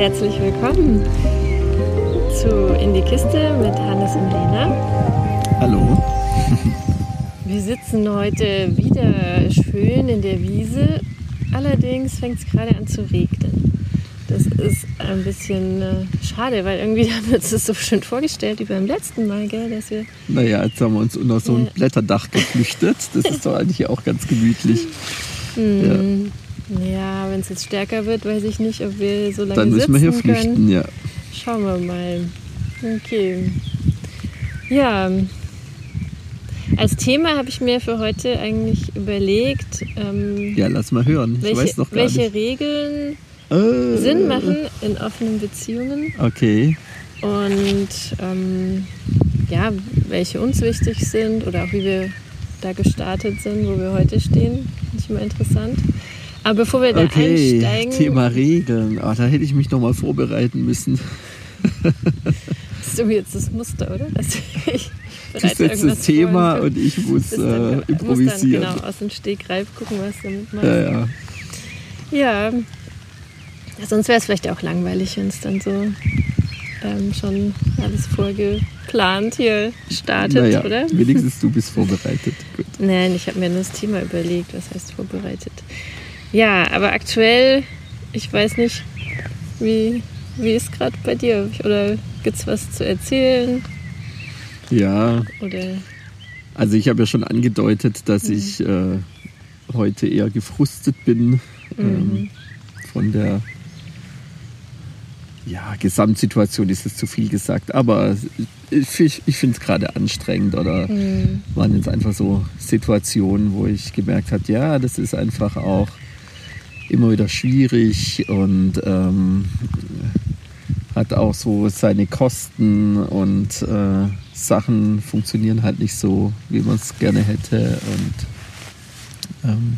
Ja, herzlich willkommen zu In die Kiste mit Hannes und Lena. Hallo. Wir sitzen heute wieder schön in der Wiese. Allerdings fängt es gerade an zu regnen. Das ist ein bisschen äh, schade, weil irgendwie haben wir uns das so schön vorgestellt wie beim letzten Mal, gell, dass wir Naja, jetzt haben wir uns unter so ein Ja. Blätterdach geflüchtet. Das ist doch eigentlich auch ganz gemütlich. Hm, ja, wenn es jetzt stärker wird, weiß ich nicht, ob wir so lange Dann müssen wir hier können. flüchten, ja. Schauen wir mal. Okay. Ja. Als Thema habe ich mir für heute eigentlich überlegt, ähm, Ja, lass mal hören. Ich welche, weiß noch gar welche nicht. Regeln Äh, Sinn machen in offenen Beziehungen Okay. und ähm, ja, welche uns wichtig sind oder auch wie wir da gestartet sind, wo wir heute stehen. Finde ich mal interessant. Aber bevor wir da Okay, einsteigen, Thema Regeln. Ah, da hätte ich mich noch mal vorbereiten müssen. hast du jetzt das Muster, oder? Also ich Du setzt das Thema und ich muss dann- äh, musst improvisieren. Dann, genau, aus dem Stegreif gucken, was du damit machst. Ja, ja. Ja, sonst wäre es vielleicht auch langweilig, wenn es dann so ähm, schon alles vorgeplant hier startet, naja, oder? wenigstens du bist vorbereitet. Gut. Nein, ich habe mir nur das Thema überlegt, was heißt vorbereitet. Ja, aber aktuell, ich weiß nicht, wie, wie ist gerade bei dir? Oder gibt es was zu erzählen? Ja, Oder also ich habe ja schon angedeutet, dass Mhm. ich äh, heute eher gefrustet bin ähm, Mhm. von der ja, Gesamtsituation ist es zu viel gesagt, aber ich, ich, ich finde es gerade anstrengend oder Mhm. waren jetzt einfach so Situationen, wo ich gemerkt habe, ja, das ist einfach auch immer wieder schwierig und ähm, hat auch so seine Kosten und äh, Sachen funktionieren halt nicht so, wie man es gerne hätte und ähm,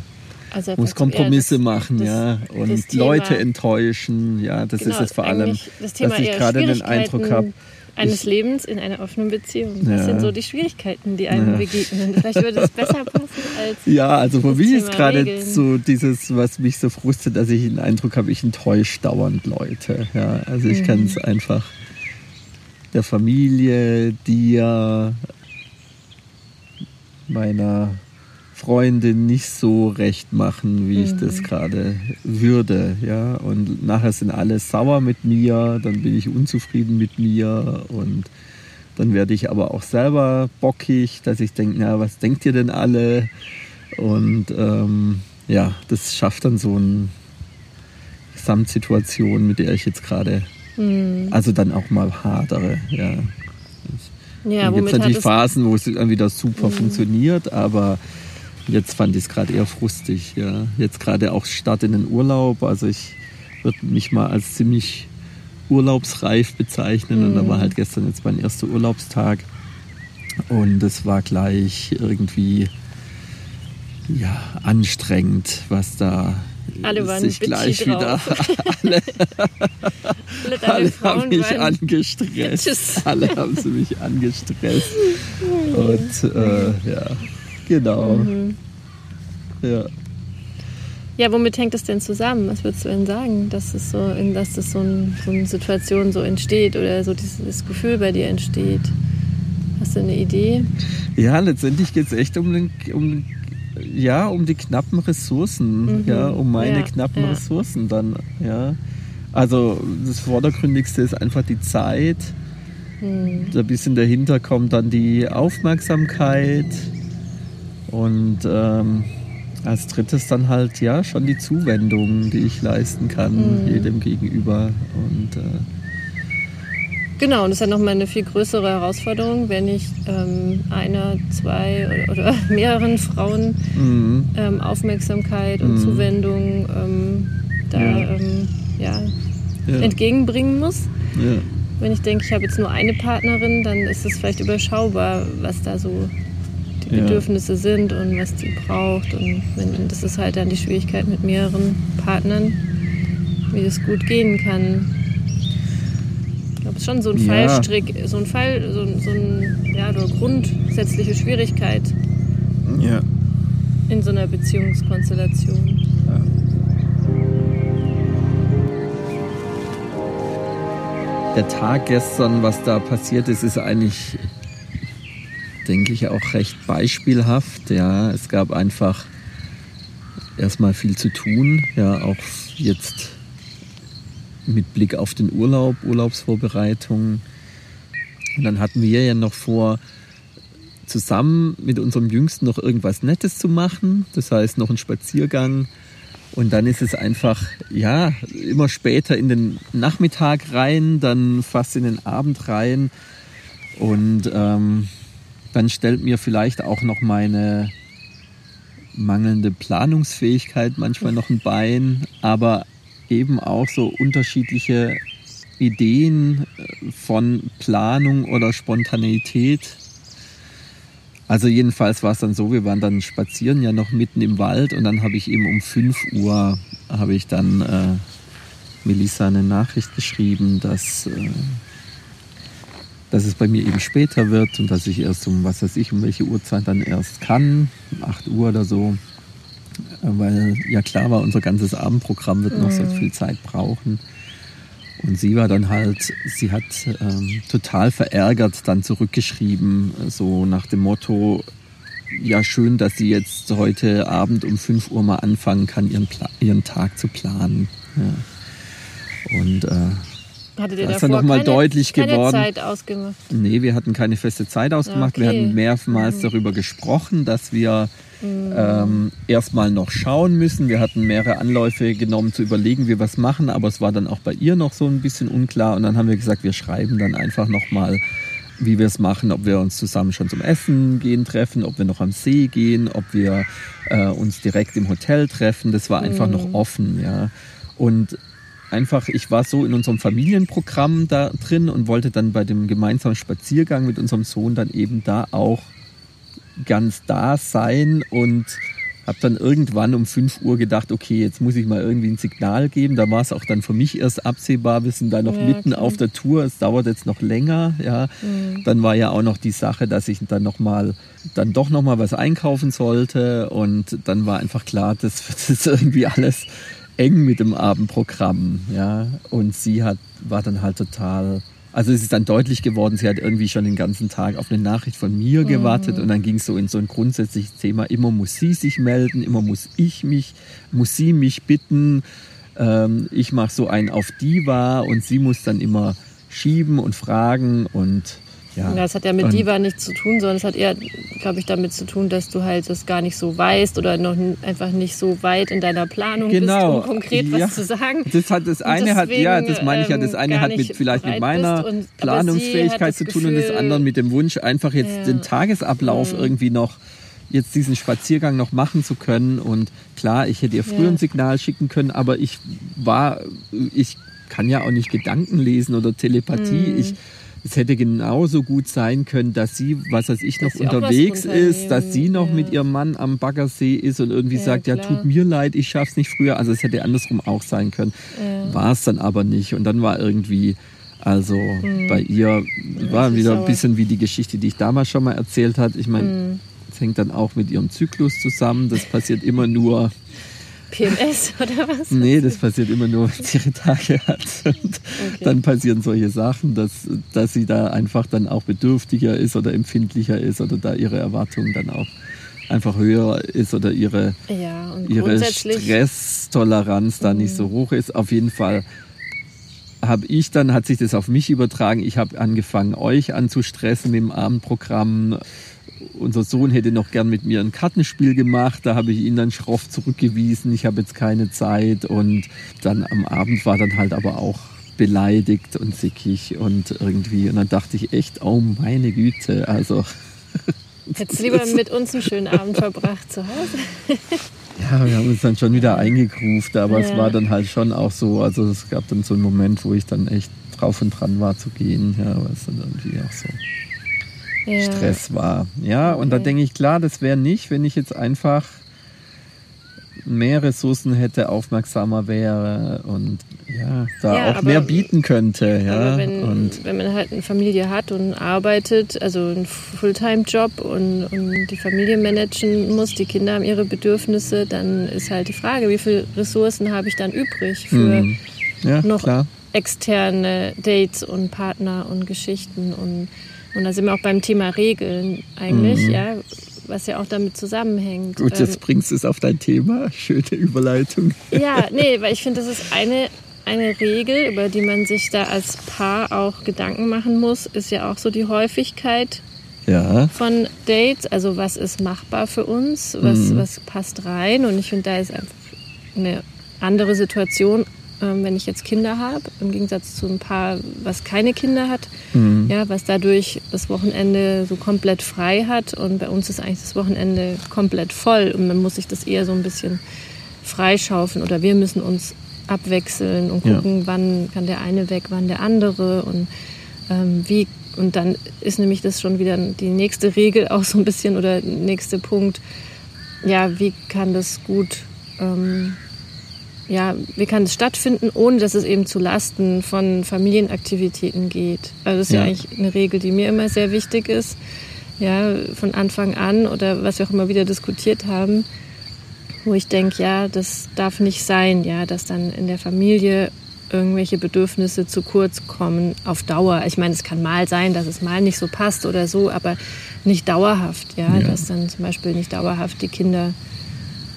also muss Kompromisse das- machen, das- ja, und Thema- Leute enttäuschen, ja, das Genau, ist es vor allem, dass ich gerade den Eindruck habe, Eines Lebens in einer offenen Beziehung. Ja. Das sind so die Schwierigkeiten, die einem Ja. begegnen. Vielleicht würde es besser passen als. Ja, also für mich ist gerade so dieses, was mich so frustet, dass ich den Eindruck habe, ich enttäusche dauernd Leute. Ja, also ich Mhm. kann es einfach der Familie, dir, meiner Freundin nicht so recht machen, wie ich Mhm. das gerade würde. Ja, und nachher sind alle sauer mit mir, dann bin ich unzufrieden mit mir und dann werde ich aber auch selber bockig, dass ich denke, na, was denkt ihr denn alle? Und ähm, ja, das schafft dann so eine Gesamtsituation, mit der ich jetzt gerade, Hm. also dann auch mal hadere. Ja. Ja, dann gibt es natürlich. Phasen, wo es dann wieder super Mhm. funktioniert, aber jetzt fand ich es gerade eher frustig. Ja. Jetzt gerade auch Start in den Urlaub, also ich würde mich mal als ziemlich urlaubsreif bezeichnen und da Mhm. war halt gestern jetzt mein erster Urlaubstag und es war gleich irgendwie ja, anstrengend, was da Alle waren sich gleich wieder alle, Alle haben mich angestresst. Alle haben sie mich angestresst. Und äh, ja, genau. Mhm. Ja. Ja, womit hängt das denn zusammen? Was würdest du denn sagen, dass es so, dass das so, ein, so eine Situation so entsteht oder so dieses Gefühl bei dir entsteht? Hast du eine Idee? ja, letztendlich geht es echt um, den, um, ja, um die knappen Ressourcen, Mhm. ja, um meine Ja, knappen ja. Ressourcen dann. Ja. Also das Vordergründigste ist einfach die Zeit. Hm. Ein bisschen dahinter kommt dann die Aufmerksamkeit und ähm, als drittes dann halt ja schon die Zuwendung, die ich leisten kann Mhm. jedem gegenüber und äh, Genau, und das ist ja nochmal eine viel größere Herausforderung, wenn ich ähm, einer, zwei oder, oder mehreren Frauen mhm. ähm, Aufmerksamkeit und Mhm. Zuwendung ähm, da Ja. Ähm, ja, ja, entgegenbringen muss. Wenn ich denke, ich habe jetzt nur eine Partnerin, dann ist es vielleicht überschaubar, was da so die Ja. Bedürfnisse sind und was die braucht. Und wenn, das ist halt dann die Schwierigkeit mit mehreren Partnern, wie das gut gehen kann. Ich glaube, es ist schon so ein Ja. Fallstrick, so ein Fall, so, ein- so ein, ja, so eine grundsätzliche Schwierigkeit ja. in so einer Beziehungskonstellation. der Tag gestern, was da passiert ist, ist eigentlich, denke ich, auch recht beispielhaft. Ja, es gab einfach erstmal viel zu tun. Ja, auch jetzt mit Blick auf den Urlaub, Urlaubsvorbereitungen. Und dann hatten wir ja noch vor, zusammen mit unserem Jüngsten noch irgendwas Nettes zu machen. Das heißt, noch einen Spaziergang und dann ist es einfach, ja, immer später in den Nachmittag rein, dann fast in den Abend rein. Und ähm, dann stellt mir vielleicht auch noch meine mangelnde Planungsfähigkeit manchmal noch ein Bein, aber eben auch so unterschiedliche Ideen äh, von Planung oder Spontaneität. Also jedenfalls war es dann so, wir waren dann spazieren ja noch mitten im Wald und dann habe ich eben um 5 Uhr habe ich dann äh, Melissa eine Nachricht geschrieben, dass, äh, dass es bei mir eben später wird und dass ich erst um, was weiß ich, um welche Uhrzeit dann erst kann, 8 Uhr oder so. Äh, weil ja klar war, unser ganzes Abendprogramm wird noch mhm. so viel Zeit brauchen. Und sie war dann halt, sie hat ähm, total verärgert dann zurückgeschrieben, so nach dem Motto, ja schön, dass sie jetzt heute Abend um 5 Uhr mal anfangen kann, ihren, Pla ihren Tag zu planen. Ja. Und äh, Hattet ihr das ist dann nochmal deutlich keine geworden. Zeit ausgemacht? Nee, wir hatten keine feste Zeit ausgemacht. Okay. Wir hatten mehrmals mhm. darüber gesprochen, dass wir mhm. ähm, erstmal noch schauen müssen. Wir hatten mehrere Anläufe genommen zu überlegen, wie wir was machen, aber es war dann auch bei ihr noch so ein bisschen unklar. Und dann haben wir gesagt, wir schreiben dann einfach nochmal, wie wir es machen, ob wir uns zusammen schon zum Essen gehen treffen, ob wir noch am See gehen, ob wir äh, uns direkt im Hotel treffen. Das war einfach mhm. noch offen, ja. Und einfach, ich war so in unserem Familienprogramm da drin und wollte dann bei dem gemeinsamen Spaziergang mit unserem Sohn dann eben da auch ganz da sein und habe dann irgendwann um 5 Uhr gedacht, okay, jetzt muss ich mal irgendwie ein Signal geben. Da war es auch dann für mich erst absehbar, wir sind da noch ja, mitten okay. auf der Tour, es dauert jetzt noch länger. Ja. Mhm. Dann war ja auch noch die Sache, dass ich dann noch mal, dann doch noch mal was einkaufen sollte und dann war einfach klar, das wird jetzt irgendwie alles eng mit dem Abendprogramm, ja. Und sie hat, war dann halt total, also es ist dann deutlich geworden, sie hat irgendwie schon den ganzen Tag auf eine Nachricht von mir gewartet mhm. und dann ging es so in so ein grundsätzliches Thema, immer muss sie sich melden, immer muss ich mich, muss sie mich bitten, ähm, ich mache so ein auf die war und sie muss dann immer schieben und fragen und ja. Das hat ja mit und Diva nichts zu tun, sondern es hat eher, glaube ich, damit zu tun, dass du halt das gar nicht so weißt oder noch einfach nicht so weit in deiner Planung genau. bist, um konkret ja. was zu sagen. Das hat das eine deswegen, hat, ja, das meine ich ja, das eine hat mit, vielleicht mit meiner und, Planungsfähigkeit zu tun Gefühl, und das andere mit dem Wunsch, einfach jetzt ja. den Tagesablauf mhm. irgendwie noch jetzt diesen Spaziergang noch machen zu können. Und klar, ich hätte ihr früher ein Signal schicken können, aber ich war, ich kann ja auch nicht Gedanken lesen oder Telepathie. Mhm. Ich es hätte genauso gut sein können, dass sie, was weiß ich, noch unterwegs ist, dass sie noch ja. mit ihrem Mann am Baggersee ist und irgendwie ja, sagt, klar. ja, tut mir leid, ich schaff's nicht früher. Also es hätte andersrum auch sein können. Ja. War es dann aber nicht. Und dann war irgendwie, also mhm. bei ihr war wieder ein bisschen wie die Geschichte, die ich damals schon mal erzählt hat. Ich meine, mhm. es hängt dann auch mit ihrem Zyklus zusammen. Das passiert immer nur PMS oder was? Nee, das passiert immer nur, wenn sie ihre Tage hat. Und okay. dann passieren solche Sachen, dass, dass sie da einfach dann auch bedürftiger ist oder empfindlicher ist oder da ihre Erwartungen dann auch einfach höher ist oder ihre, ja, ihre Stresstoleranz da nicht so mhm. hoch ist. Auf jeden Fall habe ich dann, hat sich das auf mich übertragen. Ich habe angefangen, euch anzustressen im Abendprogramm unser Sohn hätte noch gern mit mir ein Kartenspiel gemacht. Da habe ich ihn dann schroff zurückgewiesen. Ich habe jetzt keine Zeit. Und dann am Abend war dann halt aber auch beleidigt und sickig und irgendwie. Und dann dachte ich echt, oh meine Güte, also. Hättest du lieber mit uns einen schönen Abend verbracht zu Hause? ja, wir haben uns dann schon wieder eingegruft, aber ja. es war dann halt schon auch so, also es gab dann so einen Moment, wo ich dann echt drauf und dran war zu gehen, ja, aber es dann irgendwie auch so ja. Stress war. Ja, und okay. da denke ich, klar, das wäre nicht, wenn ich jetzt einfach mehr Ressourcen hätte, aufmerksamer wäre und ja, da ja, auch aber, mehr bieten könnte. Ja. Wenn, und wenn man halt eine Familie hat und arbeitet, also einen Fulltime-Job und, und die Familie managen muss, die Kinder haben ihre Bedürfnisse, dann ist halt die Frage, wie viele Ressourcen habe ich dann übrig für mhm. ja, noch klar externe Dates und Partner und Geschichten und, und da sind wir auch beim Thema Regeln eigentlich, Mhm. ja, was ja auch damit zusammenhängt. Gut, Ähm, jetzt bringst du es auf dein Thema. Schöne Überleitung. ja, nee, weil ich finde, das ist eine, eine Regel, über die man sich da als Paar auch Gedanken machen muss, ist ja auch so die Häufigkeit Ja, von Dates. Also was ist machbar für uns, was, Mhm. was passt rein. Und ich finde, da ist einfach eine andere Situation, ähm, wenn ich jetzt Kinder habe, im Gegensatz zu ein Paar, was keine Kinder hat. Mhm. Ja, was dadurch das Wochenende so komplett frei hat. Und bei uns ist eigentlich das Wochenende komplett voll. Und man muss sich das eher so ein bisschen freischaufeln. Oder wir müssen uns abwechseln und Ja. gucken, wann kann der eine weg, wann der andere. Und ähm, wie und dann ist nämlich das schon wieder die nächste Regel auch so ein bisschen oder nächste Punkt. Ja, wie kann das gut, ähm, ja, wie kann es stattfinden, ohne dass es eben zu Lasten von Familienaktivitäten geht? Also das ist ja. Ja. eigentlich eine Regel, die mir immer sehr wichtig ist. Ja, von Anfang an oder was wir auch immer wieder diskutiert haben, wo ich denke, ja, das darf nicht sein, ja, dass dann in der Familie irgendwelche Bedürfnisse zu kurz kommen auf Dauer. Ich meine, es kann mal sein, dass es mal nicht so passt oder so, aber nicht dauerhaft, ja, Ja. dass dann zum Beispiel nicht dauerhaft die Kinder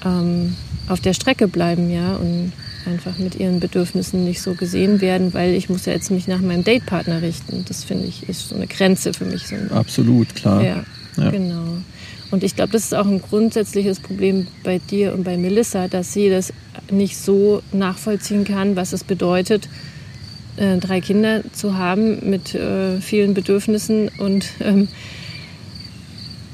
ähm, auf der Strecke bleiben, ja, und einfach mit ihren Bedürfnissen nicht so gesehen werden, weil ich muss ja jetzt mich nach meinem Datepartner richten. Das finde ich ist so eine Grenze für mich. So absolut, klar. ja, Ja. genau. Und ich glaube, das ist auch ein grundsätzliches Problem bei dir und bei Melissa, dass sie das nicht so nachvollziehen kann, was es bedeutet, äh, drei Kinder zu haben mit äh, vielen Bedürfnissen. Und ähm,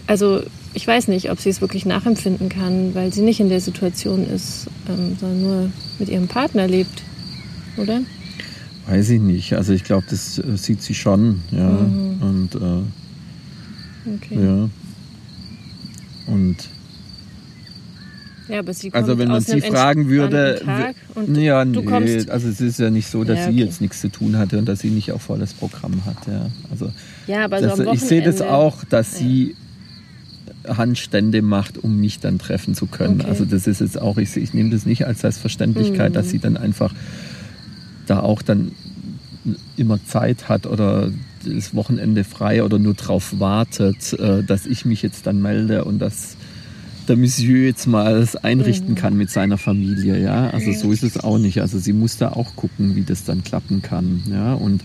also ich weiß nicht, ob sie es wirklich nachempfinden kann, weil sie nicht in der Situation ist, ähm, sondern nur mit ihrem Partner lebt, oder? Weiß ich nicht. Also ich glaube, das äh, sieht sie schon, ja. Mhm. Und äh, Okay. ja. Und Ja, aber sie kommt also wenn man sie fragen würde, entspannten Tag und ja, nee, also es ist ja nicht so, dass Ja, sie okay. jetzt nichts zu tun hatte und dass sie nicht auch volles Programm hat. Ja. Also ja, aber so das, ich sehe das auch, dass sie Handstände macht, um mich dann treffen zu können. Okay. Also das ist jetzt auch, ich, ich nehme das nicht als Selbstverständlichkeit, Mhm. dass sie dann einfach da auch dann immer Zeit hat oder das Wochenende frei oder nur drauf wartet, äh, dass ich mich jetzt dann melde und dass der Monsieur jetzt mal es einrichten Mhm. kann mit seiner Familie, ja. Also so ist es auch nicht. Also sie muss da auch gucken, wie das dann klappen kann, ja. Und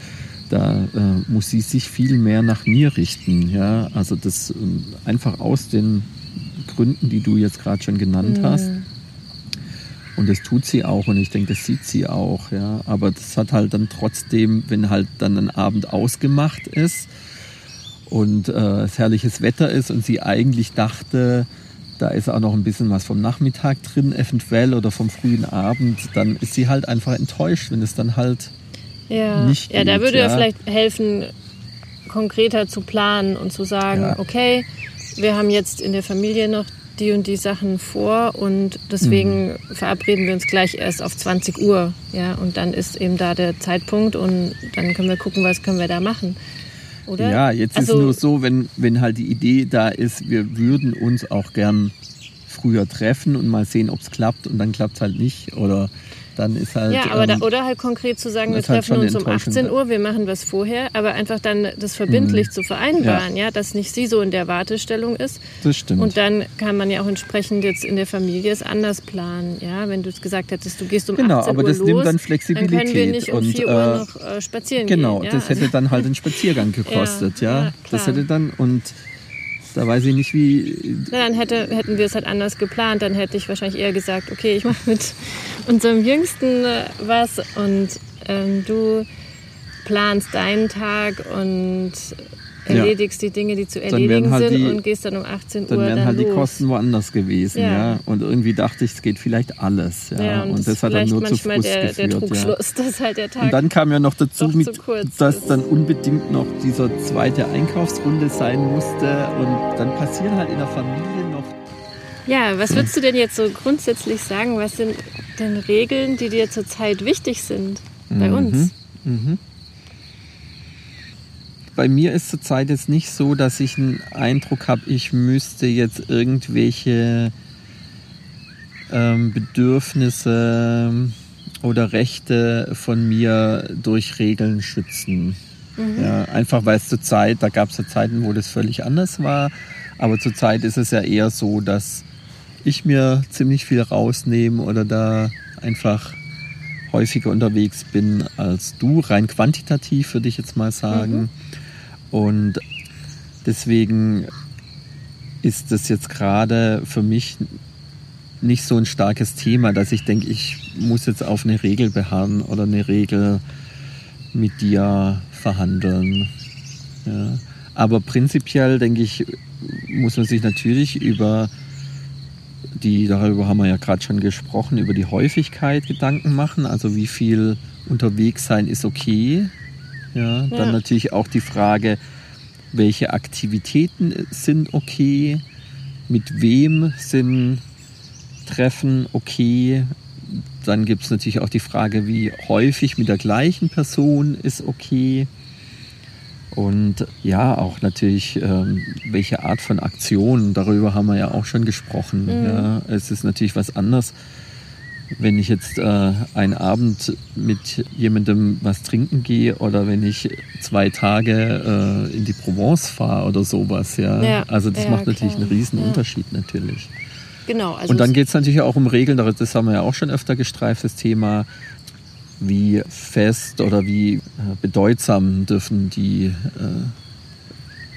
da äh, muss sie sich viel mehr nach mir richten, ja. Also das ähm, einfach aus den Gründen, die du jetzt gerade schon genannt hast. Mhm. Und das tut sie auch und ich denke, das sieht sie auch, ja. Aber das hat halt dann trotzdem, wenn halt dann ein Abend ausgemacht ist und äh, es herrliches Wetter ist und sie eigentlich dachte, da ist auch noch ein bisschen was vom Nachmittag drin, eventuell oder vom frühen Abend, dann ist sie halt einfach enttäuscht, wenn es dann halt ja. nicht ja, da würde ja ja. vielleicht helfen, konkreter zu planen und zu sagen, Ja. okay, wir haben jetzt in der Familie noch die und die Sachen vor und deswegen Mhm. verabreden wir uns gleich erst auf 20 Uhr, ja, und dann ist eben da der Zeitpunkt und dann können wir gucken, was können wir da machen, oder? Ja, jetzt also, ist nur so, wenn, wenn halt die Idee da ist, wir würden uns auch gern früher treffen und mal sehen, ob es klappt und dann klappt es halt nicht. Oder dann ist halt. Ja, aber da, ähm, oder halt konkret zu sagen, wir halt treffen schon uns um enttäuschend, 18 ja. Uhr, wir machen was vorher, aber einfach dann das verbindlich Mhm. zu vereinbaren, ja. dass nicht sie so in der Wartestellung ist. das stimmt. Und dann kann man ja auch entsprechend jetzt in der Familie es anders planen, ja. Wenn du es gesagt hättest, du gehst um Genau, 18 aber Uhr das los, nimmt dann dann Flexibilität. können wir nicht um und, 4 äh, Uhr noch äh, spazieren Genau, gehen. ja. das hätte dann halt einen Spaziergang gekostet, ja. ja, das hätte dann, und da weiß ich nicht, wie. Ja, dann hätte, hätten wir es halt anders geplant. Dann hätte ich wahrscheinlich eher gesagt, okay, ich mache mit unserem Jüngsten äh, was und ähm, du planst deinen Tag und erledigst die Dinge, die zu wären erledigen halt sind die- und gehst dann um 18 Dann Uhr wären dann halt los. die Kosten woanders gewesen, ja. Ja. Und irgendwie dachte ich, es geht vielleicht alles, ja. ja, und, und, das, das hat dann nur zu manchmal Frust der, der geführt, ja. Trugschluss, dass halt der Tag Und dann kam ja noch dazu, mit, dass ist. dann unbedingt noch dieser zweite Einkaufsrunde sein musste. Und dann passieren halt in der Familie noch. Ja, was würdest du denn jetzt so grundsätzlich sagen? Was sind denn Regeln, die dir zurzeit wichtig sind bei uns? Mhm. Bei mir ist zurzeit jetzt nicht so, dass ich einen Eindruck habe, ich müsste jetzt irgendwelche ähm, Bedürfnisse oder Rechte von mir durch Regeln schützen. Mhm. Ja, einfach weil es zur Zeit, da gab es ja Zeiten, wo das völlig anders war, aber zurzeit ist es ja eher so, dass ich mir ziemlich viel rausnehme oder da einfach häufiger unterwegs bin als du, rein quantitativ würde ich jetzt mal sagen. Mhm. Und deswegen ist das jetzt gerade für mich nicht so ein starkes Thema, dass ich denke, ich muss jetzt auf eine Regel beharren oder eine Regel mit dir verhandeln. Ja. Aber prinzipiell denke ich, muss man sich natürlich über die, darüber haben wir ja gerade schon gesprochen, über die Häufigkeit Gedanken machen. Also wie viel unterwegs sein ist okay. Ja, ja. Dann natürlich auch die Frage, welche Aktivitäten sind okay, mit wem sind Treffen okay. Dann gibt es natürlich auch die Frage, wie häufig mit der gleichen Person ist okay. Und ja, auch natürlich, ähm, welche Art von Aktionen, darüber haben wir ja auch schon gesprochen. Mhm. Ja, es ist natürlich was anderes, wenn ich jetzt äh, einen Abend mit jemandem was trinken gehe oder wenn ich zwei Tage äh, in die Provence fahre oder sowas. Ja, ja also das ja, macht natürlich klar. einen riesen ja. Unterschied natürlich. Genau. Also Und dann geht es natürlich auch um Regeln, das haben wir ja auch schon öfter gestreift, das Thema wie fest oder wie äh, bedeutsam dürfen die äh,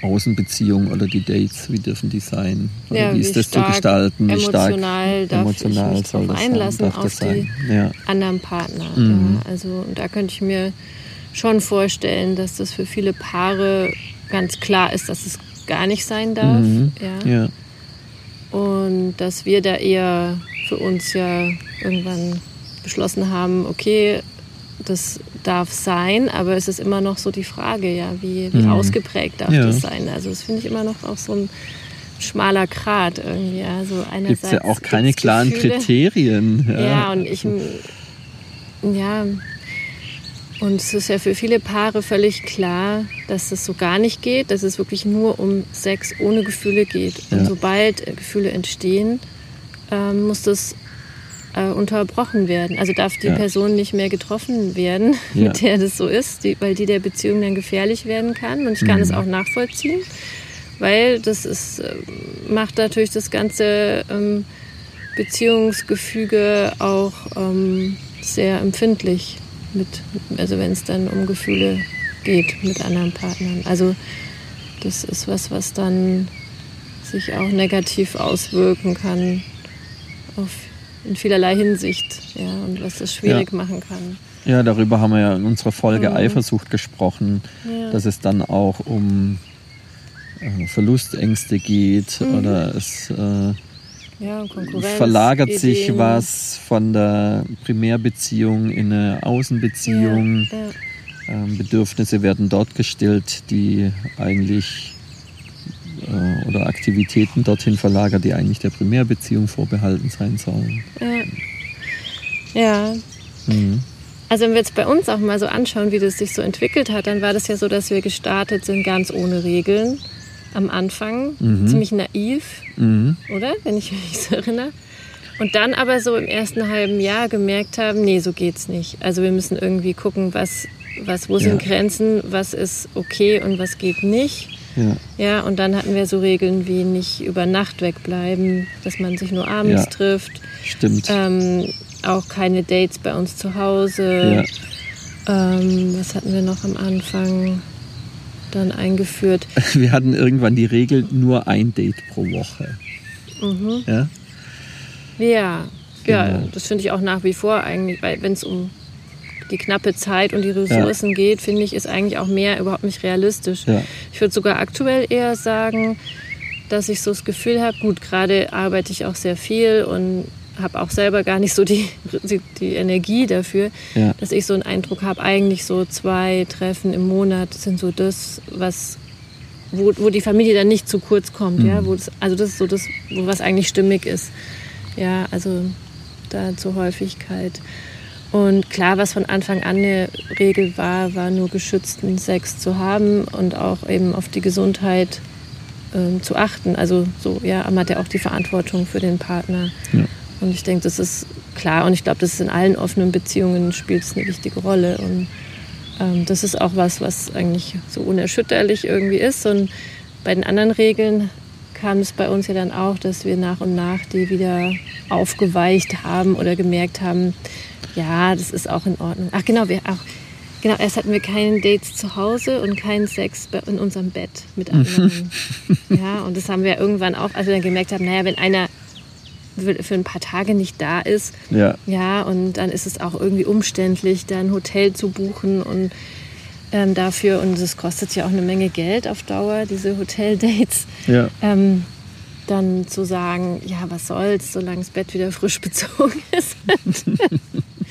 Außenbeziehungen oder die Dates, wie dürfen die sein? Oder ja, wie ist das zu gestalten? Wie stark darf emotional ich mich soll das einlassen sein? auf die ja. anderen Partner. Mhm. Ja, also da könnte ich mir schon vorstellen, dass das für viele Paare ganz klar ist, dass es gar nicht sein darf. Mhm. Ja. Und dass wir da eher für uns ja irgendwann beschlossen haben, okay, das darf sein, aber es ist immer noch so die Frage, ja, wie, wie mhm. ausgeprägt darf ja. das sein? Also das finde ich immer noch auch so ein schmaler Grat irgendwie. Also Gibt es ja auch keine klaren Gefühle. Kriterien. Ja. ja, und ich, ja, und es ist ja für viele Paare völlig klar, dass es so gar nicht geht, dass es wirklich nur um Sex ohne Gefühle geht. Ja. Und sobald Gefühle entstehen, ähm, muss das äh, unterbrochen werden. Also darf die ja. Person nicht mehr getroffen werden, ja. mit der das so ist, die, weil die der Beziehung dann gefährlich werden kann. Und ich kann es mhm. auch nachvollziehen, weil das ist, äh, macht natürlich das ganze ähm, Beziehungsgefüge auch ähm, sehr empfindlich, mit, also wenn es dann um Gefühle geht mit anderen Partnern. Also das ist was, was dann sich auch negativ auswirken kann auf in vielerlei Hinsicht ja, und was das schwierig ja. machen kann. Ja, darüber haben wir ja in unserer Folge mhm. Eifersucht gesprochen, ja. dass es dann auch um äh, Verlustängste geht mhm. oder es äh, ja, verlagert Ideen. sich was von der Primärbeziehung in eine Außenbeziehung. Ähm, Bedürfnisse werden dort gestillt, die eigentlich äh, oder Aktivitäten dorthin verlagert, die eigentlich der Primärbeziehung vorbehalten sein sollen. Ja. ja. Mhm. Also wenn wir jetzt bei uns auch mal so anschauen, wie das sich so entwickelt hat, dann war das ja so, dass wir gestartet sind ganz ohne Regeln am Anfang, mhm. ziemlich naiv, mhm. oder? Wenn ich mich so erinnere. Und dann aber so im ersten halben Jahr gemerkt haben, nee, so geht's nicht. Also wir müssen irgendwie gucken, was, was wo sind ja. Grenzen, was ist okay und was geht nicht. Ja. ja, und dann hatten wir so Regeln wie nicht über Nacht wegbleiben, dass man sich nur abends ja. trifft. Stimmt. Ähm, auch keine Dates bei uns zu Hause. Ja. Ähm, was hatten wir noch am Anfang dann eingeführt? Wir hatten irgendwann die Regel nur ein Date pro Woche. Mhm. Ja? Ja, genau. ja das finde ich auch nach wie vor eigentlich, weil wenn es um die knappe Zeit und die Ressourcen ja. geht, finde ich, ist eigentlich auch mehr überhaupt nicht realistisch. Ja. Ich würde sogar aktuell eher sagen, dass ich so das Gefühl habe, gut, gerade arbeite ich auch sehr viel und habe auch selber gar nicht so die, die, Energie dafür, ja. dass ich so einen Eindruck habe, eigentlich so zwei Treffen im Monat sind so das, was wo, wo die Familie dann nicht zu kurz kommt, mhm. ja, wo das, also das ist so das, wo was eigentlich stimmig ist. Ja, also da zur Häufigkeit. Und klar, was von Anfang an eine Regel war, war nur geschützten Sex zu haben und auch eben auf die Gesundheit ähm, zu achten. Also so, ja, man hat ja auch die Verantwortung für den Partner. Ja. Und ich denke, das ist klar. Und ich glaube, das ist in allen offenen Beziehungen spielt es eine wichtige Rolle. Und ähm, das ist auch was, was eigentlich so unerschütterlich irgendwie ist. Und bei den anderen Regeln kam es bei uns ja dann auch, dass wir nach und nach die wieder aufgeweicht haben oder gemerkt haben, ja, das ist auch in Ordnung. Ach genau, wir auch. Genau, erst hatten wir keine Dates zu Hause und keinen Sex in unserem Bett mit anderen. ja, und das haben wir irgendwann auch, als wir dann gemerkt haben, naja, wenn einer für ein paar Tage nicht da ist, Ja. ja, und dann ist es auch irgendwie umständlich, da ein Hotel zu buchen und ähm, dafür, und es kostet ja auch eine Menge Geld auf Dauer, diese Hoteldates, Ja. ähm, dann zu sagen, ja, was soll's, solange das Bett wieder frisch bezogen ist.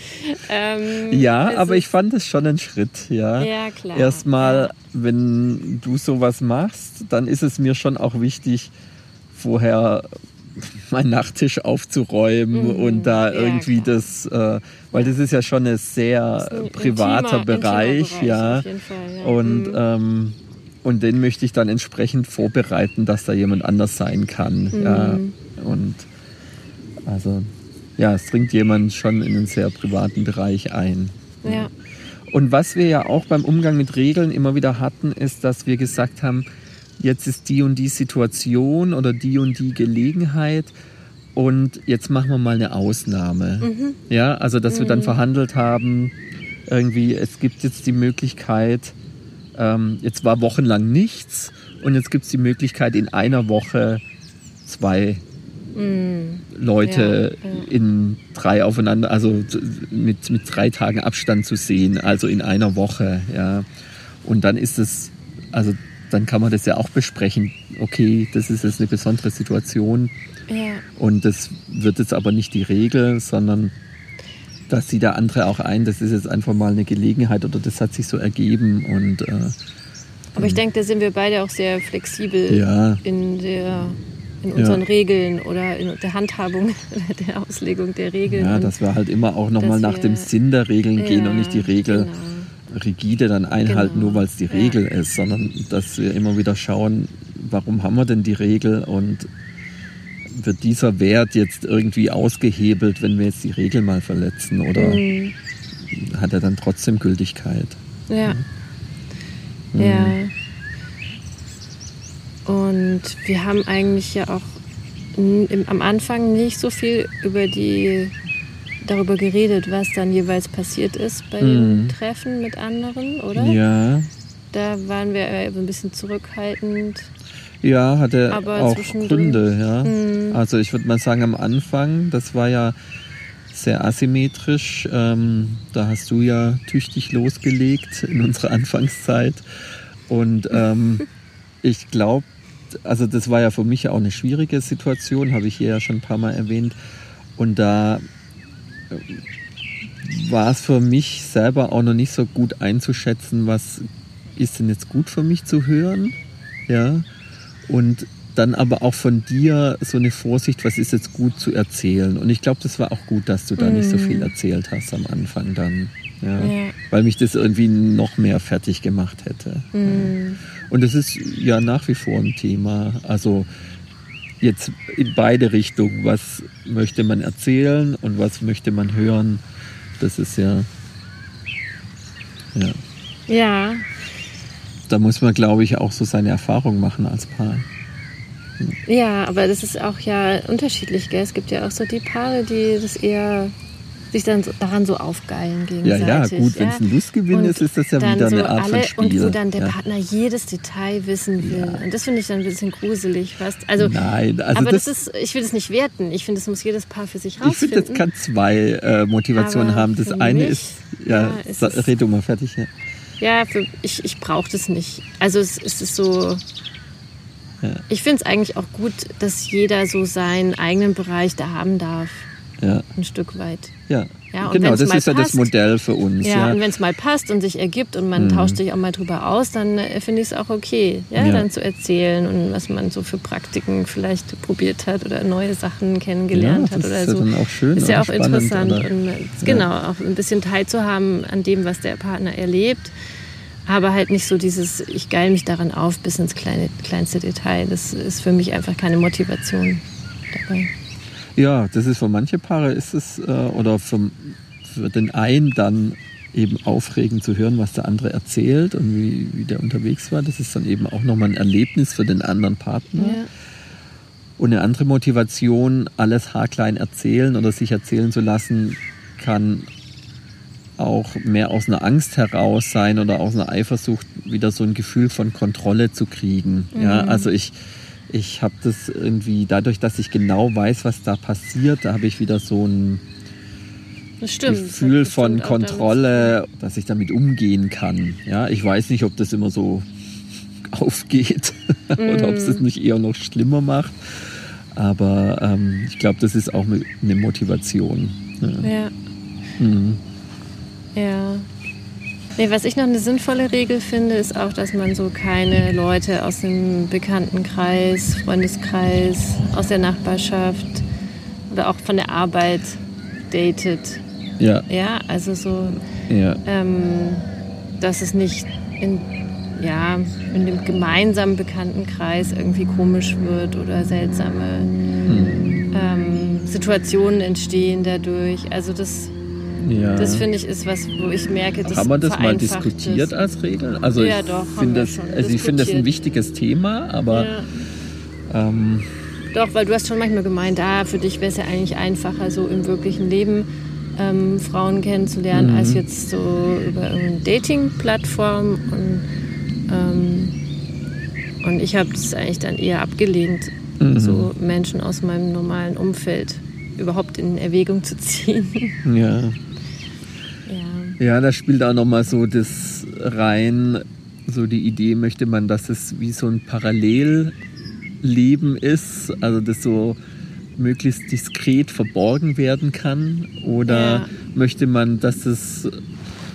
ähm, Ja, aber ich fand es schon ein Schritt, ja. Ja, klar. Erstmal, wenn du sowas machst, dann ist es mir schon auch wichtig, vorher meinen Nachttisch aufzuräumen Mhm. und da Ja, irgendwie klar. das, äh, weil das ist ja schon ein sehr ein privater intimer- Bereich, intimer ja. Auf jeden Fall, ja. Und, Mhm. ähm, und den möchte ich dann entsprechend vorbereiten, dass da jemand anders sein kann. Ja. Mhm. Und also ja, es dringt jemand schon in einen sehr privaten Bereich ein. ja. Und was wir ja auch beim Umgang mit Regeln immer wieder hatten, ist, dass wir gesagt haben, jetzt ist die und die Situation oder die und die Gelegenheit und jetzt machen wir mal eine Ausnahme. Mhm. Ja, also dass wir dann verhandelt haben, irgendwie, es gibt jetzt die Möglichkeit, ähm, jetzt war wochenlang nichts und jetzt gibt es die Möglichkeit, in einer Woche zwei Mhm. Leute Ja, ja. in drei aufeinander, also mit, mit drei Tagen Abstand zu sehen, also in einer Woche, ja. Und dann ist es, also dann kann man das ja auch besprechen. Okay, das ist jetzt eine besondere Situation ja. und das wird jetzt aber nicht die Regel, sondern das sieht der andere auch ein, das ist jetzt einfach mal eine Gelegenheit oder das hat sich so ergeben und äh, Aber ich denke, da sind wir beide auch sehr flexibel in, der, in unseren Regeln oder in der Handhabung oder der Auslegung der Regeln. ja, dass wir halt immer auch nochmal nach dem Sinn der Regeln gehen und Ja, nicht die Regel Genau. rigide dann einhalten, Genau. nur weil es die Ja. Regel ist, sondern dass wir immer wieder schauen, warum haben wir denn die Regel und wird dieser Wert jetzt irgendwie ausgehebelt, wenn wir jetzt die Regel mal verletzen oder Mhm. hat er dann trotzdem Gültigkeit? Ja. Mhm. Ja. Und wir haben eigentlich ja auch im, am Anfang nicht so viel über die darüber geredet, was dann jeweils passiert ist bei Mhm. Treffen mit anderen, oder? Ja, Da waren wir ein bisschen zurückhaltend. ja, hatte Aber auch Gründe, ja. Mhm. Also ich würde mal sagen, am Anfang, das war ja sehr asymmetrisch. Ähm, da hast du ja tüchtig losgelegt in unserer Anfangszeit. Und ähm, ich glaube, also das war ja für mich auch eine schwierige Situation, habe ich hier ja schon ein paar Mal erwähnt. Und da äh, war es für mich selber auch noch nicht so gut einzuschätzen, was ist denn jetzt gut für mich zu hören. Ja. Und dann aber auch von dir so eine Vorsicht, was ist jetzt gut zu erzählen. Und ich glaube, das war auch gut, dass du da nicht so Mhm. viel erzählt hast am Anfang dann. Ja. Ja. Weil mich das irgendwie noch mehr fertig gemacht hätte. Mhm. Und das ist ja nach wie vor ein Thema. Also jetzt in beide Richtungen. Was möchte man erzählen und was möchte man hören? Das ist ja. Ja. Ja, Da muss man, glaube ich, auch so seine Erfahrung machen als Paar. ja, aber das ist auch ja unterschiedlich, gell? Es gibt ja auch so die Paare, die das eher sich dann so, daran so aufgeilen Ja, gegenseitig. ja, gut, wenn es ein Lustgewinn Und ist, ist das ja wieder so eine Art alle, von Spiel. Und wo dann der ja. Partner jedes Detail wissen will. Ja. Und das finde ich dann ein bisschen gruselig fast. Also, Nein, also aber das, das, ist, ich will das nicht werten. Ich finde, das muss jedes Paar für sich ich finde, rausfinden. das kann zwei äh, Motivationen Aber haben. Das eine mich, ist, ja, ja, red du mal fertig. Ja. Ja, für, ich, ich brauche das nicht. Also es, es ist so. Ja. Ich finde es eigentlich auch gut, dass jeder so seinen eigenen Bereich da haben darf. Ja, Ein Stück weit. ja. Ja, genau, das ist ja das passt- Modell für uns. Ja, Ja, und wenn es mal passt und sich ergibt und man Mhm. tauscht sich auch mal drüber aus, dann äh, finde ich es auch okay, ja, Ja. dann zu erzählen und was man so für Praktiken vielleicht probiert hat oder neue Sachen kennengelernt hat das oder ist ja so. dann auch schön. Ist ja auch spannend, interessant Oder? und äh, genau, auch ein bisschen teilzuhaben an dem, was der Partner erlebt. Aber halt nicht so dieses, ich geil mich daran auf bis ins kleine, kleinste Detail. Das ist für mich einfach keine Motivation dabei. Ja, das ist für manche Paare ist es, äh, oder für, für den einen dann eben aufregend zu hören, was der andere erzählt und wie, wie der unterwegs war. Das ist dann eben auch nochmal ein Erlebnis für den anderen Partner. Ja. Und eine andere Motivation, alles haarklein erzählen oder sich erzählen zu lassen, kann auch mehr aus einer Angst heraus sein oder aus einer Eifersucht, wieder so ein Gefühl von Kontrolle zu kriegen. Ja, Mhm. also ich, ich habe das irgendwie, dadurch, dass ich genau weiß, was da passiert, da habe ich wieder so ein stimmt. Gefühl von Kontrolle, dass ich damit umgehen kann. Ja, ich weiß nicht, ob das immer so aufgeht oder ob es das nicht eher noch schlimmer macht. Aber ähm, ich glaube, das ist auch eine Motivation. tun. Ja. Mhm. Ja. Nee, was ich noch eine sinnvolle Regel finde, ist auch, dass man so keine Leute aus dem Bekanntenkreis, Freundeskreis, aus der Nachbarschaft oder auch von der Arbeit datet. Ja, Ja, also so, ja, ähm, dass es nicht in, ja, in dem gemeinsamen Bekanntenkreis irgendwie komisch wird oder seltsame Hm. ähm, Situationen entstehen dadurch. Also das, ja. das finde ich ist was, wo ich merke, das Haben wir das mal diskutiert es. als Regel? Also Ja, ich doch, finde das, also ich finde das ein wichtiges Thema, aber Ja. ähm, Doch, weil du hast schon manchmal gemeint, ah, für dich wäre es ja eigentlich einfacher, so im wirklichen Leben ähm, Frauen kennenzulernen, Mhm. als jetzt so über irgendeine Dating-Plattform. Und, ähm, und ich habe das eigentlich dann eher abgelehnt, Mhm. so Menschen aus meinem normalen Umfeld überhaupt in Erwägung zu ziehen. ja. Ja. Da spielt auch nochmal so das rein, so die Idee, möchte man, dass es wie so ein Parallelleben ist, also das so möglichst diskret verborgen werden kann, oder Ja. möchte man, dass es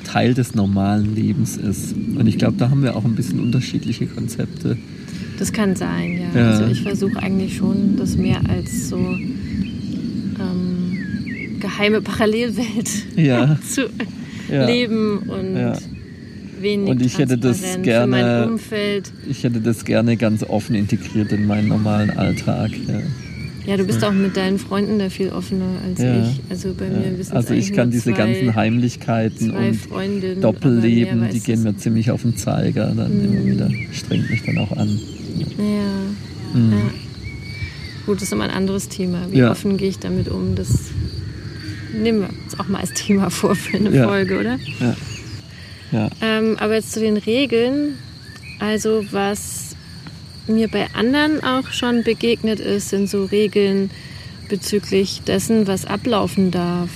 Teil des normalen Lebens ist. Und ich glaube, da haben wir auch ein bisschen unterschiedliche Konzepte. Das kann sein, ja. Ja. Also ich versuche eigentlich schon, das mehr als so ähm, geheime Parallelwelt Ja. zu Ja. leben und Ja. wenig Und ich hätte das gerne- für mein Umfeld. Ich hätte das gerne ganz offen integriert in meinen normalen Alltag. Ja. Ja, du bist auch mit deinen Freunden da viel offener als Ja. ich. Also bei mir Ja. wissen Also ich kann diese ganzen Heimlichkeiten zwei und Freundinnen, Doppelleben, die gehen mir ziemlich auf den Zeiger. Dann Mhm. immer wieder strengt mich dann auch an. Ja. Mhm. ja. Gut, das ist immer ein anderes Thema. Wie offen gehe ich damit um? Das nehmen wir uns auch mal als Thema vor für eine Ja. Folge, oder? Ja. Ja. Ähm, aber jetzt zu den Regeln. Also was mir bei anderen auch schon begegnet ist, sind so Regeln bezüglich dessen, was ablaufen darf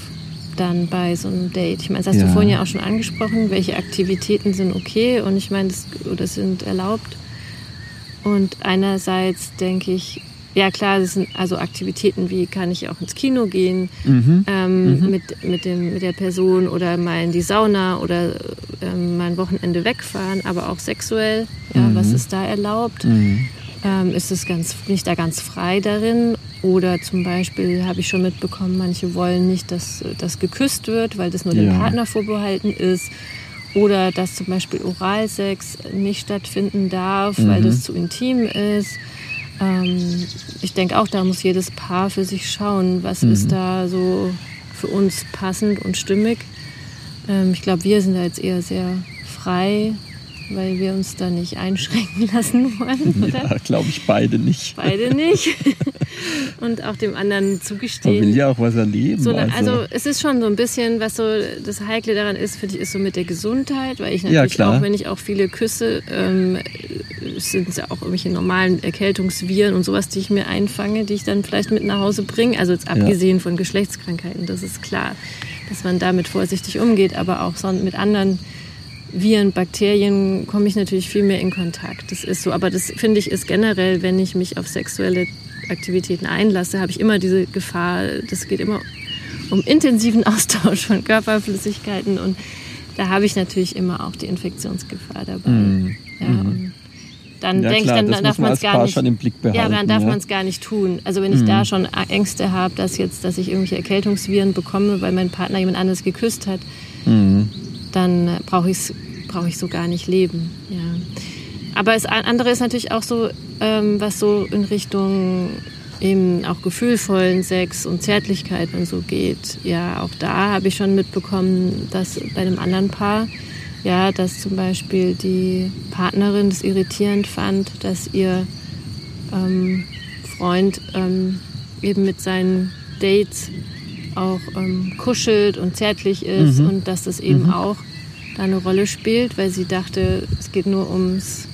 dann bei so einem Date. Ich meine, das hast Ja. du vorhin ja auch schon angesprochen, welche Aktivitäten sind okay und ich meine, das, oder sind erlaubt. Und einerseits denke ich, ja klar, das sind also Aktivitäten wie kann ich auch ins Kino gehen, Mhm. ähm, mit, mit, dem, mit der Person oder mal in die Sauna oder ähm, mal ein Wochenende wegfahren, aber auch sexuell. Ja, Mhm. Was ist da erlaubt? Mhm. Ähm, ist es ganz, bin ich da ganz frei darin? Oder zum Beispiel habe ich schon mitbekommen, manche wollen nicht, dass das geküsst wird, weil das nur dem Ja. Partner vorbehalten ist. Oder dass zum Beispiel Oralsex nicht stattfinden darf, weil Mhm. das zu intim ist. Ähm, ich denke auch, da muss jedes Paar für sich schauen, was Mhm. ist da so für uns passend und stimmig. Ähm, ich glaube, wir sind da jetzt eher sehr frei, weil wir uns da nicht einschränken lassen wollen, oder? Ja, glaube ich beide nicht. Beide nicht. und auch dem anderen Man will zugestehen. ja auch was erleben. So, also, also es ist schon so ein bisschen, was so das Heikle daran ist, finde ich, ist so mit der Gesundheit, weil ich Ja, natürlich klar. auch, wenn ich auch viele küsse, ähm, sind ja auch irgendwelche normalen Erkältungsviren und sowas, die ich mir einfange, die ich dann vielleicht mit nach Hause bringe. Also jetzt abgesehen von Geschlechtskrankheiten, das ist klar, dass man damit vorsichtig umgeht, aber auch mit anderen Viren, Bakterien komme ich natürlich viel mehr in Kontakt. Das ist so. Aber das finde ich ist generell, wenn ich mich auf sexuelle Aktivitäten einlasse, habe ich immer diese Gefahr. Das geht immer um intensiven Austausch von Körperflüssigkeiten und da habe ich natürlich immer auch die Infektionsgefahr dabei. Mhm. Ja, Mhm. Dann ja, denke ich, dann, darf man es gar Paar nicht. schon im Blick behalten. Ja, dann darf ja. Mhm. man es gar nicht tun. Also wenn ich da schon Ängste habe, dass jetzt, dass ich irgendwelche Erkältungsviren bekomme, weil mein Partner jemand anderes geküsst hat, Mhm. dann brauche ich brauche ich so gar nicht leben. Ja. Aber das andere ist natürlich auch so, ähm, was so in Richtung eben auch gefühlvollen Sex und Zärtlichkeit und so geht. Ja, auch da habe ich schon mitbekommen, dass bei einem anderen Paar, ja, dass zum Beispiel die Partnerin das irritierend fand, dass ihr ähm, Freund ähm, eben mit seinen Dates auch ähm, kuschelt und zärtlich ist mhm. und dass das eben mhm. auch da eine Rolle spielt, weil sie dachte, es geht nur ums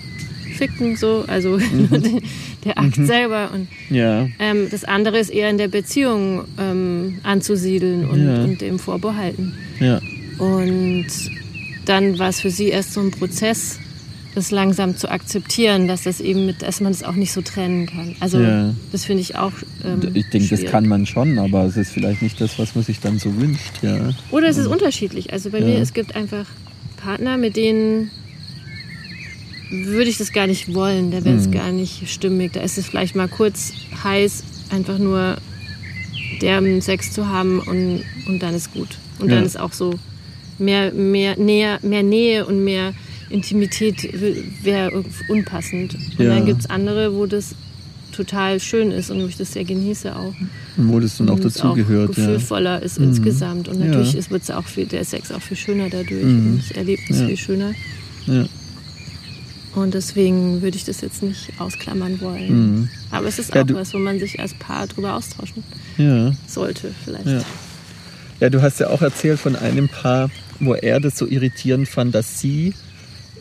Ficken so, also mhm. der Akt mhm. selber. Und ja. ähm, das andere ist eher in der Beziehung ähm, anzusiedeln und, ja. und dem vorbehalten. Ja. Und dann war es für sie erst so ein Prozess, das langsam zu akzeptieren, dass das eben mit, dass man es das auch nicht so trennen kann. Also ja. das finde ich auch. Ähm, ich denke, das kann man schon, aber es ist vielleicht nicht das, was man sich dann so wünscht. Ja. Oder es ist unterschiedlich. Also bei mir, es gibt einfach Partner, mit denen würde ich das gar nicht wollen. Da wäre es mhm. gar nicht stimmig. Da ist es vielleicht mal kurz heiß, einfach nur derben Sex zu haben und, und dann ist gut. Und ja. dann ist auch so mehr, mehr, näher, mehr Nähe und mehr Intimität wäre unpassend. Und ja. dann gibt es andere, wo das total schön ist und wo ich das sehr genieße auch. Und wo das dann auch dazugehört. gefühlvoller ja. ist mhm. insgesamt. Und natürlich ja. wird auch viel, der Sex auch viel schöner dadurch mhm. und das Erlebnis ja. viel schöner. Ja. Und deswegen würde ich das jetzt nicht ausklammern wollen. Mhm. Aber es ist auch was, wo man sich als Paar drüber austauschen sollte vielleicht. Ja, du hast ja auch erzählt von einem Paar, wo er das so irritierend fand, dass sie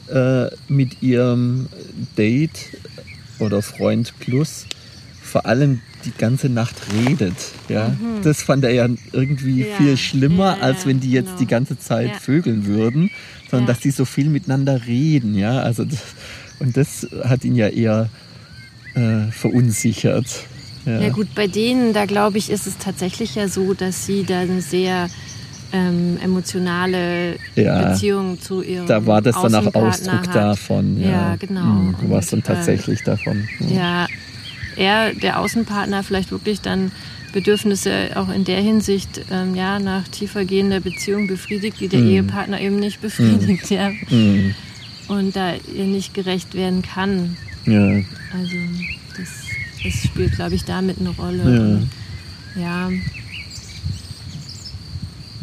äh, mit ihrem Date oder Freund Plus vor allem die ganze Nacht redet. Ja? Mhm. Das fand er ja irgendwie ja. viel schlimmer, ja, als wenn die jetzt genau. die ganze Zeit ja. vögeln würden, sondern dass die so viel miteinander reden. Ja? Also das, und das hat ihn ja eher äh, verunsichert. Ja. gut, bei denen, da glaube ich, ist es tatsächlich ja so, dass sie dann sehr ähm, emotionale ja, Beziehung zu ihrem Da war das dann auch Ausdruck hat. davon. Ja, ja genau. Mhm, du warst dann äh, tatsächlich äh, davon. Ja. ja, er, der Außenpartner, vielleicht wirklich dann Bedürfnisse auch in der Hinsicht ähm, ja, nach tiefergehender Beziehung befriedigt, die der mhm. Ehepartner eben nicht befriedigt. Mhm. Ja. Mhm. Und da ihr nicht gerecht werden kann. Ja. Also das, das spielt, glaube ich, damit eine Rolle. Ja. Und, ja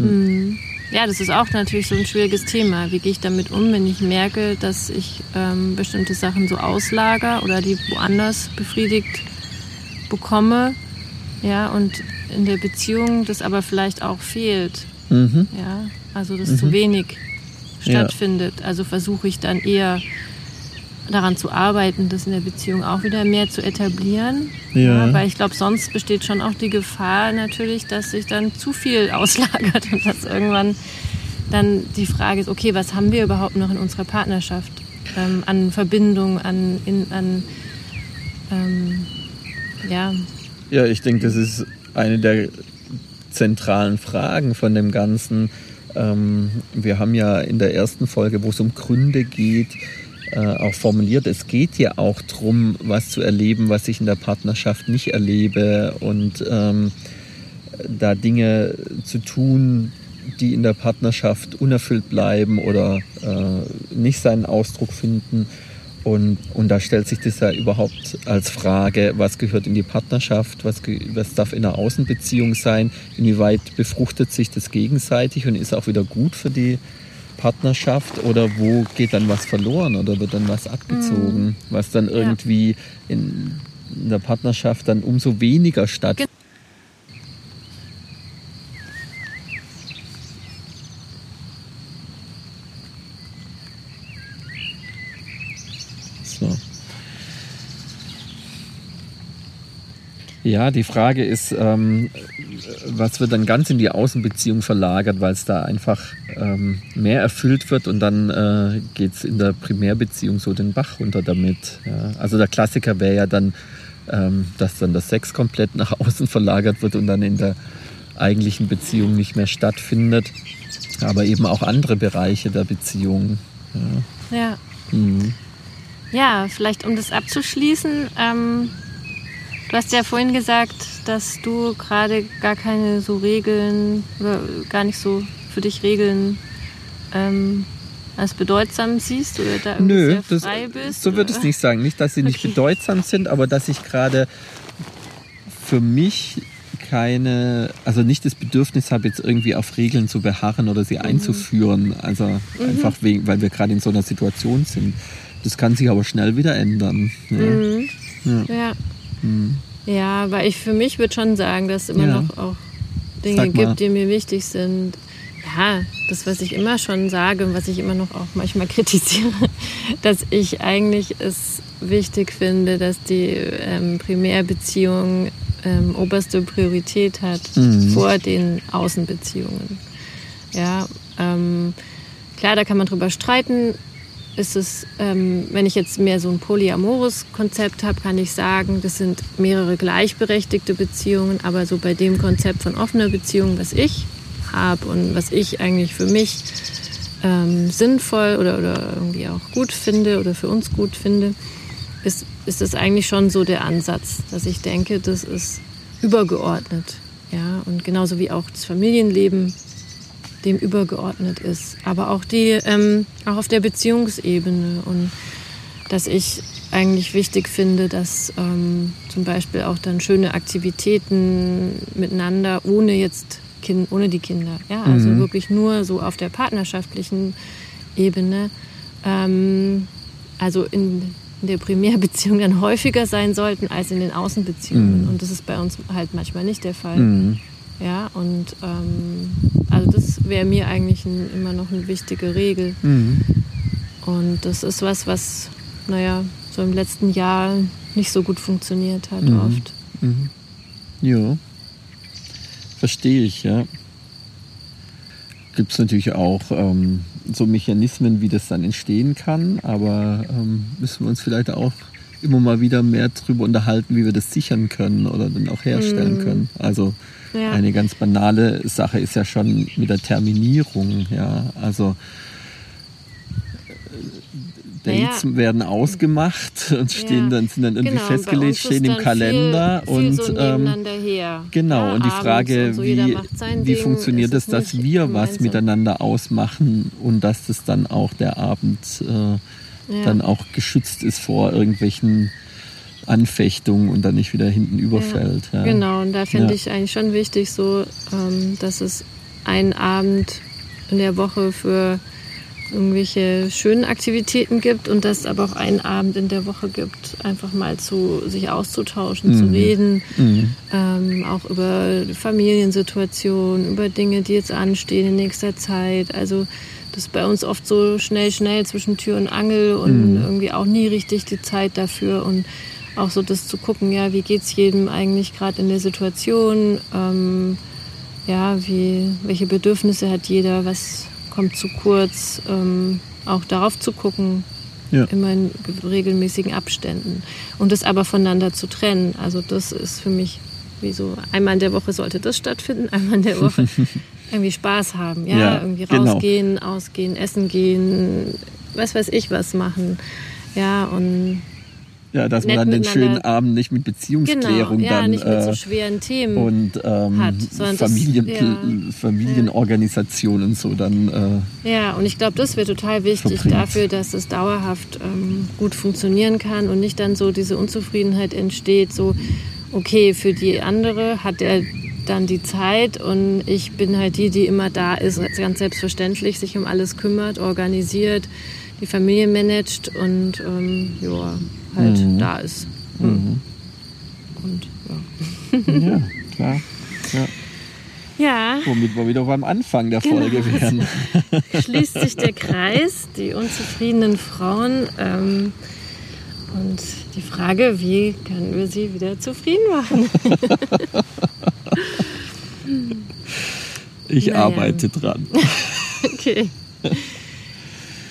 Mhm. Ja, das ist auch natürlich so ein schwieriges Thema. Wie gehe ich damit um, wenn ich merke, dass ich ähm, bestimmte Sachen so auslager oder die woanders befriedigt bekomme? Ja, und in der Beziehung das aber vielleicht auch fehlt. Mhm. Ja, also dass mhm. zu wenig stattfindet. Ja. Also versuche ich dann eher daran zu arbeiten, das in der Beziehung auch wieder mehr zu etablieren. Ja. ja weil ich glaube, sonst besteht schon auch die Gefahr natürlich, dass sich dann zu viel auslagert und dass irgendwann dann die Frage ist, okay, was haben wir überhaupt noch in unserer Partnerschaft ähm, an Verbindung, an, in, an ähm, ja. Ja, ich denke, das ist eine der zentralen Fragen von dem Ganzen. Ähm, wir haben ja in der ersten Folge, wo es um Gründe geht, auch formuliert. Es geht ja auch darum, was zu erleben, was ich in der Partnerschaft nicht erlebe und ähm, da Dinge zu tun, die in der Partnerschaft unerfüllt bleiben oder äh, nicht seinen Ausdruck finden. Und, und da stellt sich das ja überhaupt als Frage, was gehört in die Partnerschaft, was, was darf in einer Außenbeziehung sein, inwieweit befruchtet sich das gegenseitig und ist auch wieder gut für die Partnerschaft oder wo geht dann was verloren oder wird dann was abgezogen, mhm. was dann irgendwie ja. in, in der Partnerschaft dann umso weniger stattfindet. Ja, die Frage ist, ähm, was wird dann ganz in die Außenbeziehung verlagert, weil es da einfach ähm, mehr erfüllt wird und dann äh, geht es in der Primärbeziehung so den Bach runter damit. Ja. Also der Klassiker wäre ja dann, ähm, dass dann der Sex komplett nach außen verlagert wird und dann in der eigentlichen Beziehung nicht mehr stattfindet. Aber eben auch andere Bereiche der Beziehung. Ja. Ja, mhm. ja vielleicht um das abzuschließen ähm, Du hast ja vorhin gesagt, dass du gerade gar keine so Regeln oder gar nicht so für dich Regeln ähm, als bedeutsam siehst oder da irgendwie Nö, sehr frei das, bist? So würde ich es nicht sagen. Nicht, dass sie nicht bedeutsam sind, aber dass ich gerade für mich keine, also nicht das Bedürfnis habe, jetzt irgendwie auf Regeln zu beharren oder sie einzuführen. Also einfach wegen, weil wir gerade in so einer Situation sind. Das kann sich aber schnell wieder ändern. Ja. Mhm. Ja. Ja. Mhm. Ja, weil ich für mich würde schon sagen, dass es immer Ja. noch auch Dinge gibt, die mir wichtig sind. Ja, das, was ich immer schon sage und was ich immer noch auch manchmal kritisiere, dass ich eigentlich es wichtig finde, dass die ähm, Primärbeziehung ähm, oberste Priorität hat Mhm. vor den Außenbeziehungen. Ja, ähm, klar, da kann man drüber streiten. Ist es, ähm, wenn ich jetzt mehr so ein polyamores Konzept habe, kann ich sagen, das sind mehrere gleichberechtigte Beziehungen, aber so bei dem Konzept von offener Beziehung, was ich habe und was ich eigentlich für mich ähm, sinnvoll oder, oder irgendwie auch gut finde oder für uns gut finde, ist, ist es eigentlich schon so der Ansatz, dass ich denke, das ist übergeordnet. Ja, und genauso wie auch das Familienleben dem übergeordnet ist. Aber auch die, ähm, auch auf der Beziehungsebene und dass ich eigentlich wichtig finde, dass ähm, zum Beispiel auch dann schöne Aktivitäten miteinander ohne jetzt kind, ohne die Kinder, ja, also Mhm. wirklich nur so auf der partnerschaftlichen Ebene, ähm, also in, der Primärbeziehung dann häufiger sein sollten als in den Außenbeziehungen. Mhm. Und das ist bei uns halt manchmal nicht der Fall. Mhm. Ja, und ähm, also das wäre mir eigentlich ein, immer noch eine wichtige Regel. Mhm. Und das ist was, was, naja, so im letzten Jahr nicht so gut funktioniert hat, Mhm. oft. Mhm. Ja, verstehe ich, ja. Gibt es natürlich auch ähm, so Mechanismen, wie das dann entstehen kann, aber ähm, müssen wir uns vielleicht auch immer mal wieder mehr darüber unterhalten, wie wir das sichern können oder dann auch herstellen Mhm. können. Also Ja. eine ganz banale Sache ist ja schon mit der Terminierung, ja. Also äh, Dates Naja. werden ausgemacht und stehen Ja. dann, sind dann irgendwie Genau, festgelegt, stehen im Kalender viel, viel und so ähm. Genau, Ja, und die Frage, und so, wie, wie Ding, funktioniert es, dass wir was miteinander ausmachen und dass das dann auch der Abend äh, Ja. dann auch geschützt ist vor irgendwelchen Anfechtungen und dann nicht wieder hinten überfällt. Ja. Genau, und da finde Ja. ich eigentlich schon wichtig, so, ähm, dass es einen Abend in der Woche für irgendwelche schönen Aktivitäten gibt und dass es aber auch einen Abend in der Woche gibt, einfach mal zu sich auszutauschen, zu Mhm. reden, Mhm. ähm, auch über die Familiensituation, über Dinge, die jetzt anstehen in nächster Zeit. Also das ist bei uns oft so schnell, schnell zwischen Tür und Angel und Mhm. irgendwie auch nie richtig die Zeit dafür und auch so das zu gucken, ja, wie geht's jedem eigentlich gerade in der Situation, ähm, ja, wie, welche Bedürfnisse hat jeder, was kommt zu kurz, ähm, auch darauf zu gucken, Ja. immer in regelmäßigen Abständen und das aber voneinander zu trennen. Also das ist für mich wie so, einmal in der Woche sollte das stattfinden, einmal in der Woche irgendwie Spaß haben, ja, Ja, irgendwie genau. rausgehen, ausgehen, essen gehen, was weiß ich was machen, ja und Ja, dass man dann den schönen Abend nicht mit Beziehungsklärung genau, ja, dann nicht mit so äh, schweren Themen. und ähm, hat, sondern das- Familien, ja. Familienorganisation und so dann äh, Ja, und ich glaube, das wäre total wichtig Verbringt. dafür, dass es dauerhaft ähm, gut funktionieren kann und nicht dann so diese Unzufriedenheit entsteht, so, okay, für die andere hat er dann die Zeit und ich bin halt die, die immer da ist, ganz selbstverständlich, sich um alles kümmert, organisiert, die Familie managt und ähm, ja, halt Mhm. da ist. mhm. Und ja. ja, klar. Ja. Ja, Womit wir wieder beim Anfang der Folge Genau. wären. schließt sich der Kreis, die unzufriedenen Frauen. Ähm, und die Frage, wie können wir sie wieder zufrieden machen? Ich Naja. arbeite dran. Okay.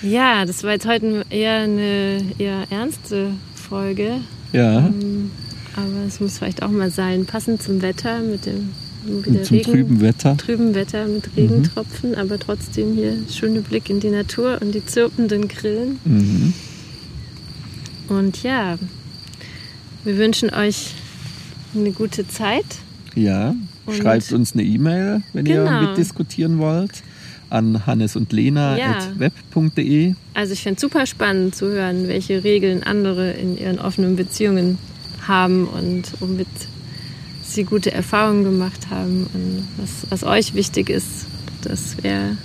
Ja, das war jetzt heute eher eine eher ernste Folge. Ja, Ähm, aber es muss vielleicht auch mal sein, passend zum Wetter mit dem wieder zum Regen, trüben Wetter. trüben Wetter mit Regentropfen, aber trotzdem hier schöne Blick in die Natur und die zirpenden Grillen. Mhm. Und ja, wir wünschen euch eine gute Zeit. Ja, Und- schreibt uns eine E-Mail, wenn ihr Genau. mitdiskutieren wollt, an hannes und lena Ja. at web.de. Also ich finde es super spannend zu hören, welche Regeln andere in ihren offenen Beziehungen haben und womit Sie gute Erfahrungen gemacht haben und was, was euch wichtig ist. Das wäre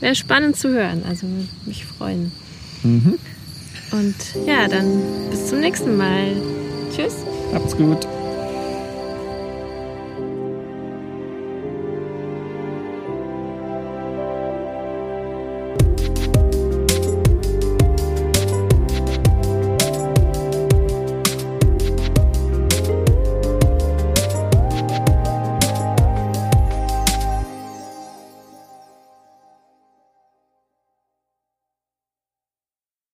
wär spannend zu hören. Also würde mich freuen. Mhm. Und ja, dann bis zum nächsten Mal. Tschüss. Habt's gut.